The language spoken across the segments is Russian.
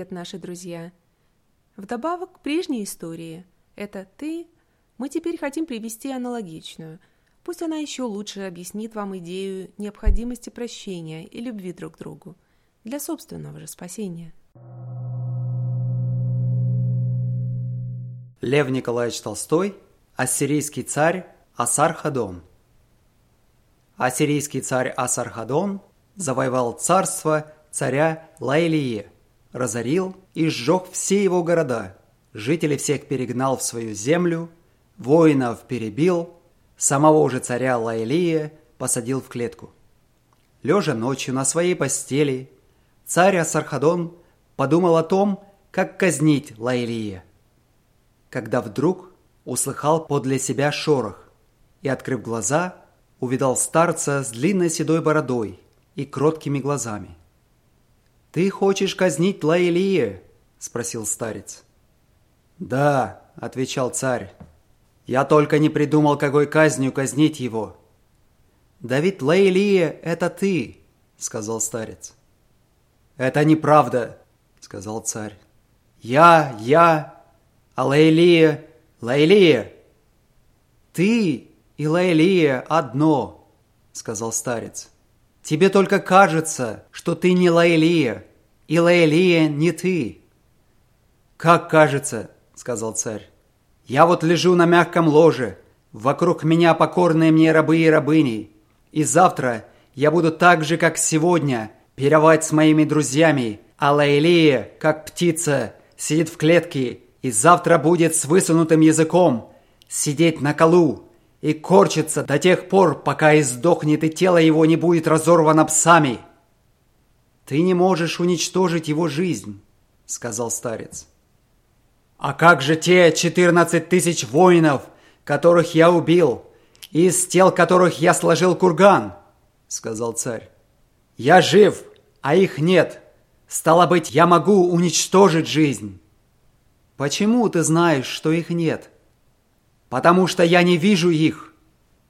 Привет, наши друзья! Вдобавок к прежней истории «Это ты» мы теперь хотим привести аналогичную. Пусть она еще лучше объяснит вам идею необходимости прощения и любви друг к другу для собственного же спасения. Лев Николаевич Толстой, ассирийский царь Асархадон. Ассирийский царь Асархадон завоевал царство царя Лаилие, разорил и сжег все его города, жителей всех перегнал в свою землю, воинов перебил, самого же царя Лаилия посадил в клетку. Лежа ночью на своей постели, царь Асархадон подумал о том, как казнить Лаилия. Когда вдруг услыхал подле себя шорох и, открыв глаза, увидал старца с длинной седой бородой и кроткими глазами. «Ты хочешь казнить Лаилия?» – спросил старец. «Да», – отвечал царь. «Я только не придумал, какой казнью казнить его». «Да ведь Лаилия – это ты», – сказал старец. «Это неправда», – сказал царь. «Я, я, а Лаилия, Лаилия». «Ты и Лаилия одно», – сказал старец. Тебе только кажется, что ты не Лаэлия, и Лаэлия не ты. Как кажется, сказал царь. Я вот лежу на мягком ложе, вокруг меня покорные мне рабы и рабыни, и завтра я буду так же, как сегодня, пировать с моими друзьями, а Лаэлия, как птица, сидит в клетке и завтра будет с высунутым языком сидеть на колу, и корчится до тех пор, пока издохнет и тело его не будет разорвано псами. Ты не можешь уничтожить его жизнь, сказал старец. А как же те четырнадцать тысяч воинов, которых я убил, из тел которых я сложил курган? сказал царь. Я жив, а их нет. Стало быть, я могу уничтожить жизнь. Почему ты знаешь, что их нет? Потому что я не вижу их.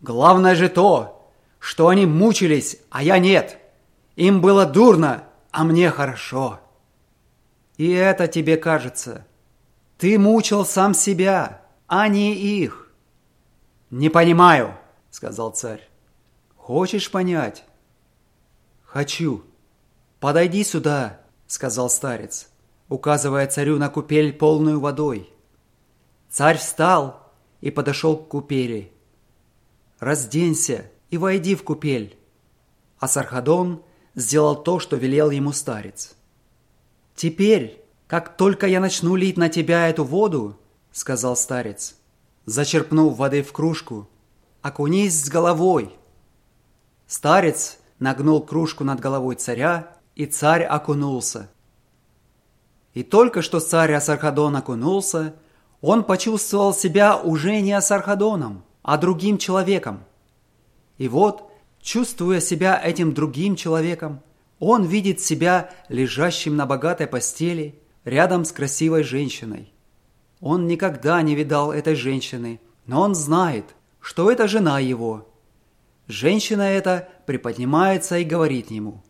Главное же то, что они мучились, а я нет. Им было дурно, а мне хорошо. И это тебе кажется. Ты мучил сам себя, а не их. Не понимаю, сказал царь. Хочешь понять? Хочу. Подойди сюда, сказал старец, указывая царю на купель полную водой. Царь встал и подошел к купели. «Разденься и войди в купель». А Сархадон сделал то, что велел ему старец. «Теперь, как только я начну лить на тебя эту воду, — сказал старец, зачерпнув воды в кружку, — окунись с головой». Старец нагнул кружку над головой царя, и царь окунулся. И только что царь Асархадон окунулся, он почувствовал себя уже не Асархадоном, а другим человеком. И вот, чувствуя себя этим другим человеком, он видит себя лежащим на богатой постели рядом с красивой женщиной. Он никогда не видал этой женщины, но он знает, что это жена его. Женщина эта приподнимается и говорит ему,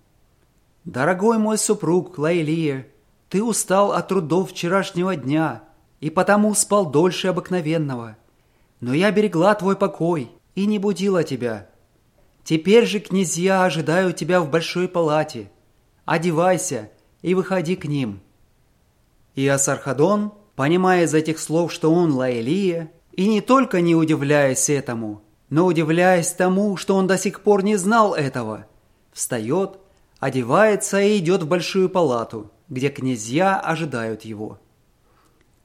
«Дорогой мой супруг Лаилия, ты устал от трудов вчерашнего дня» и потому спал дольше обыкновенного. Но я берегла твой покой и не будила тебя. Теперь же князья ожидают тебя в большой палате. Одевайся и выходи к ним». И Асархадон, понимая из этих слов, что он Лаэлия, и не только не удивляясь этому, но удивляясь тому, что он до сих пор не знал этого, встает, одевается и идет в большую палату, где князья ожидают его.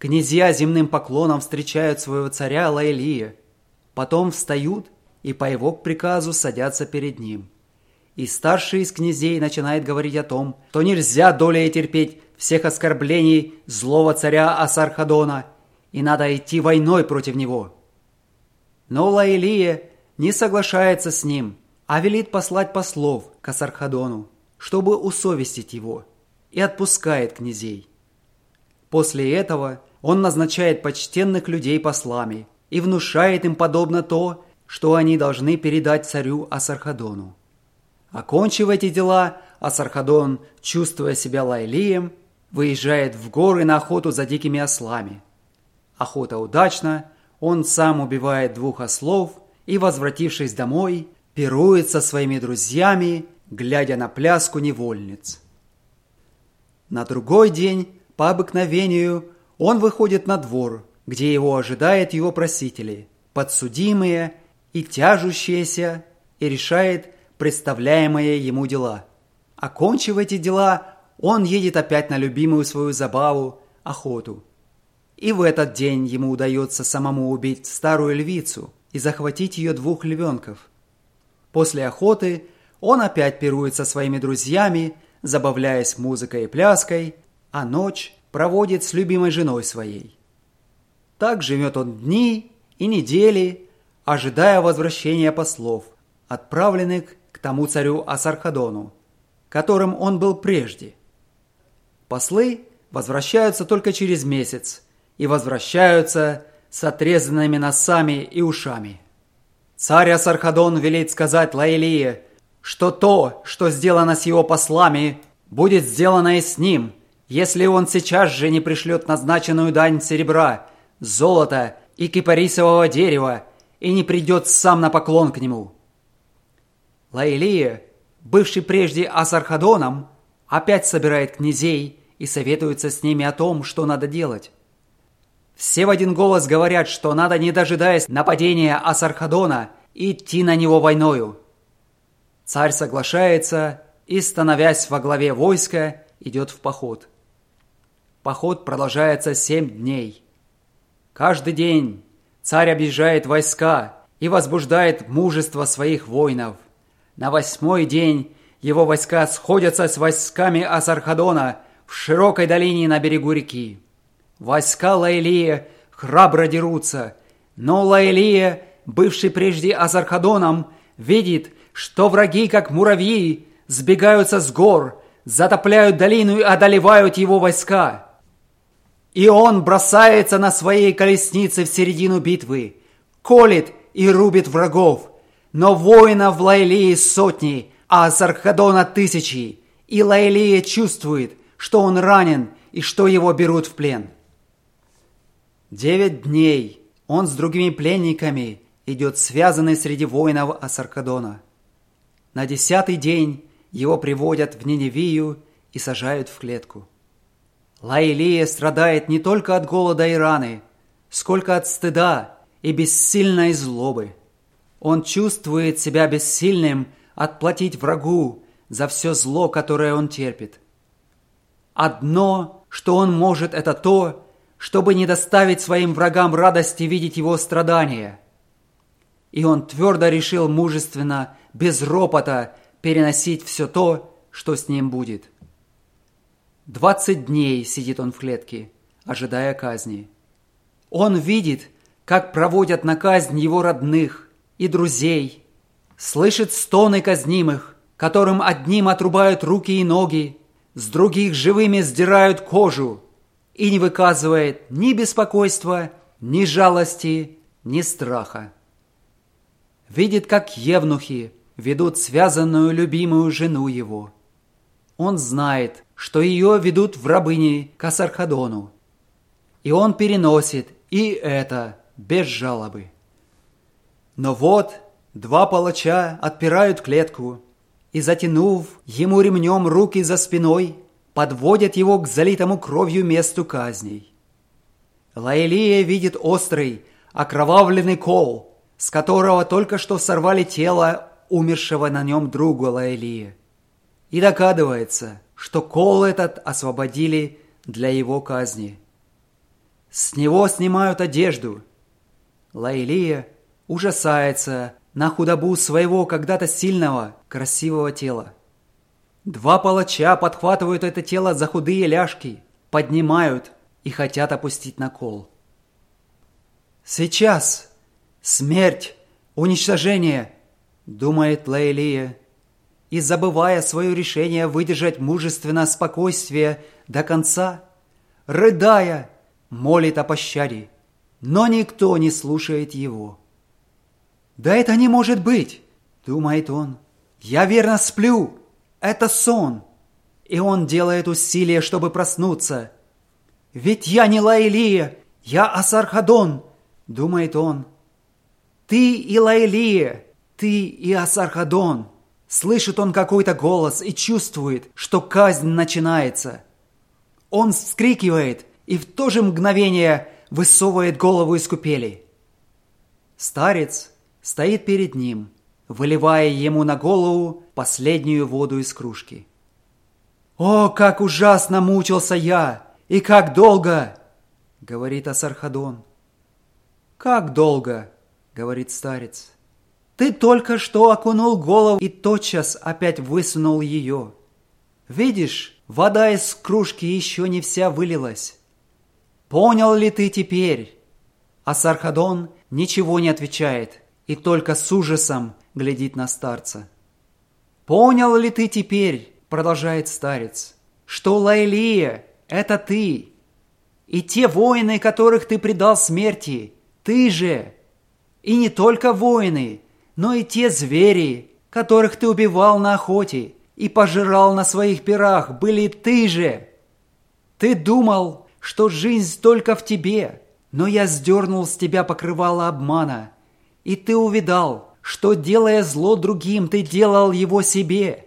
Князья земным поклоном встречают своего царя Лаэлия. Потом встают и по его приказу садятся перед ним. И старший из князей начинает говорить о том, что нельзя долей терпеть всех оскорблений злого царя Асархадона, и надо идти войной против него. Но Лаэлия не соглашается с ним, а велит послать послов к Асархадону, чтобы усовестить его, и отпускает князей. После этого он назначает почтенных людей послами и внушает им подобно то, что они должны передать царю Асархадону. Окончив эти дела, Асархадон, чувствуя себя лайлием, выезжает в горы на охоту за дикими ослами. Охота удачна, он сам убивает двух ослов и, возвратившись домой, пирует со своими друзьями, глядя на пляску невольниц. На другой день, по обыкновению, он выходит на двор, где его ожидают его просители, подсудимые и тяжущиеся, и решает представляемые ему дела. Окончив эти дела, он едет опять на любимую свою забаву – охоту. И в этот день ему удается самому убить старую львицу и захватить ее двух львенков. После охоты он опять пирует со своими друзьями, забавляясь музыкой и пляской, а ночь проводит с любимой женой своей. Так живет он дни и недели, ожидая возвращения послов, отправленных к тому царю Асархадону, которым он был прежде. Послы возвращаются только через месяц и возвращаются с отрезанными носами и ушами. Царь Асархадон велит сказать Лаилие, что то, что сделано с его послами, будет сделано и с ним – если он сейчас же не пришлет назначенную дань серебра, золота и кипарисового дерева и не придет сам на поклон к нему. Лаилия, бывший прежде Асархадоном, опять собирает князей и советуется с ними о том, что надо делать. Все в один голос говорят, что надо, не дожидаясь нападения Асархадона, идти на него войною. Царь соглашается и, становясь во главе войска, идет в поход. Поход продолжается семь дней. Каждый день царь объезжает войска и возбуждает мужество своих воинов. На восьмой день его войска сходятся с войсками Асархадона в широкой долине на берегу реки. Войска Лаилия храбро дерутся, но Лаилия, бывший прежде Асархадоном, видит, что враги, как муравьи, сбегаются с гор, затопляют долину и одолевают его войска. И он бросается на своей колеснице в середину битвы, колет и рубит врагов. Но воинов Лайлии сотни, а Сархадона тысячи. И Лайлия чувствует, что он ранен и что его берут в плен. Девять дней он с другими пленниками идет связанный среди воинов Асаркадона. На десятый день его приводят в Ниневию и сажают в клетку. Лаилия страдает не только от голода и раны, сколько от стыда и бессильной злобы. Он чувствует себя бессильным отплатить врагу за все зло, которое он терпит. Одно, что он может, это то, чтобы не доставить своим врагам радости видеть его страдания. И он твердо решил мужественно, без ропота, переносить все то, что с ним будет. Двадцать дней сидит он в клетке, ожидая казни. Он видит, как проводят на казнь его родных и друзей, слышит стоны казнимых, которым одним отрубают руки и ноги, с других живыми сдирают кожу, и не выказывает ни беспокойства, ни жалости, ни страха. Видит, как евнухи ведут связанную любимую жену его. Он знает, что ее ведут в рабыни к Асархадону. И он переносит и это без жалобы. Но вот два палача отпирают клетку и, затянув ему ремнем руки за спиной, подводят его к залитому кровью месту казней. Лаэлия видит острый, окровавленный кол, с которого только что сорвали тело умершего на нем друга Лаэлия, и догадывается, что кол этот освободили для его казни. С него снимают одежду. Лаилия ужасается на худобу своего когда-то сильного, красивого тела. Два палача подхватывают это тело за худые ляжки, поднимают и хотят опустить на кол. «Сейчас! Смерть! Уничтожение!» — думает Лаилия и забывая свое решение выдержать мужественно спокойствие до конца, рыдая, молит о пощаде, но никто не слушает его. «Да это не может быть!» – думает он. «Я верно сплю! Это сон!» и он делает усилия, чтобы проснуться. «Ведь я не Лаилия, я Асархадон», — думает он. «Ты и Лаилия, ты и Асархадон». Слышит он какой-то голос и чувствует, что казнь начинается. Он вскрикивает и в то же мгновение высовывает голову из купели. Старец стоит перед ним, выливая ему на голову последнюю воду из кружки. «О, как ужасно мучился я! И как долго!» — говорит Асархадон. «Как долго?» — говорит старец. «Ты только что окунул голову и тотчас опять высунул ее. Видишь, вода из кружки еще не вся вылилась. Понял ли ты теперь?» Асархадон ничего не отвечает и только с ужасом глядит на старца. «Понял ли ты теперь?» продолжает старец, что Лайлия – это ты. И те воины, которых ты предал смерти, ты же. И не только воины, но и те звери, которых ты убивал на охоте и пожирал на своих пирах, были ты же. Ты думал, что жизнь только в тебе, но я сдернул с тебя покрывало обмана, и ты увидал, что, делая зло другим, ты делал его себе.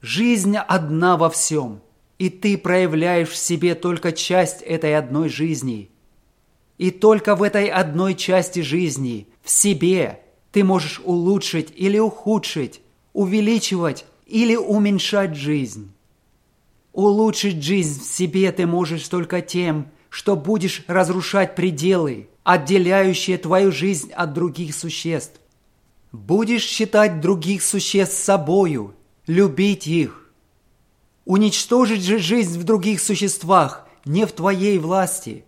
Жизнь одна во всем, и ты проявляешь в себе только часть этой одной жизни. И только в этой одной части жизни, в себе, ты можешь улучшить или ухудшить, увеличивать или уменьшать жизнь. Улучшить жизнь в себе ты можешь только тем, что будешь разрушать пределы, отделяющие твою жизнь от других существ. Будешь считать других существ собою любить их. Уничтожить же жизнь в других существах не в твоей власти.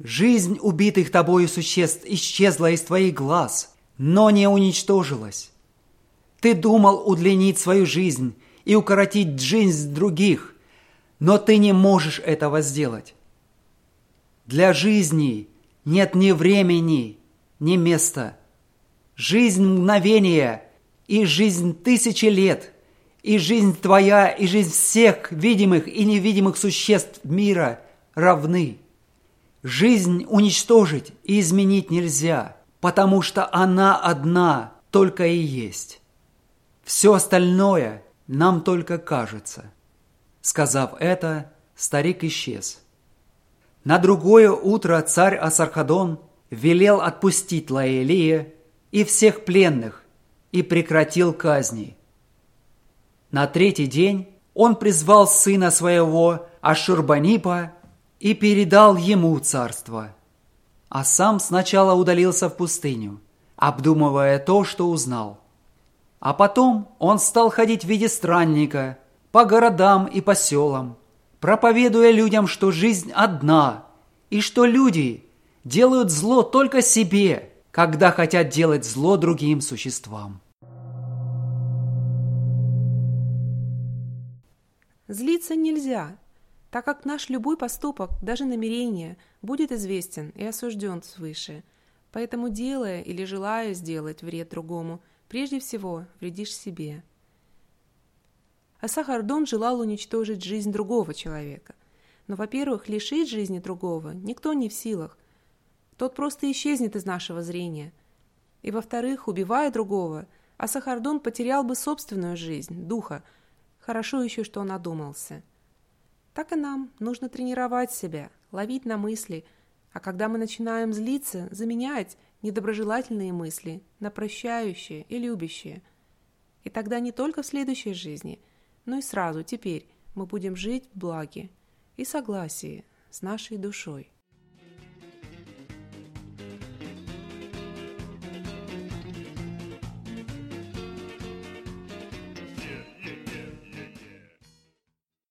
Жизнь убитых тобою существ исчезла из твоих глаз, но не уничтожилась. Ты думал удлинить свою жизнь и укоротить жизнь других, но ты не можешь этого сделать. Для жизни нет ни времени, ни места. Жизнь мгновения и жизнь тысячи лет, и жизнь твоя, и жизнь всех видимых и невидимых существ мира равны. Жизнь уничтожить и изменить нельзя, потому что она одна только и есть. Все остальное нам только кажется. Сказав это, старик исчез. На другое утро царь Асархадон велел отпустить Лаэлия и всех пленных, и прекратил казни. На третий день он призвал сына своего Ашурбанипа и передал ему царство. А сам сначала удалился в пустыню, обдумывая то, что узнал. А потом он стал ходить в виде странника по городам и по селам, проповедуя людям, что жизнь одна, и что люди делают зло только себе, когда хотят делать зло другим существам. Злиться нельзя, так как наш любой поступок, даже намерение, будет известен и осужден свыше. Поэтому, делая или желая сделать вред другому, прежде всего вредишь себе. Асахардон желал уничтожить жизнь другого человека. Но, во-первых, лишить жизни другого никто не в силах. Тот просто исчезнет из нашего зрения. И, во-вторых, убивая другого, Асахардон потерял бы собственную жизнь, духа, Хорошо еще, что он одумался. Так и нам нужно тренировать себя, ловить на мысли, а когда мы начинаем злиться, заменять недоброжелательные мысли на прощающие и любящие. И тогда не только в следующей жизни, но и сразу теперь мы будем жить в благе и согласии с нашей душой.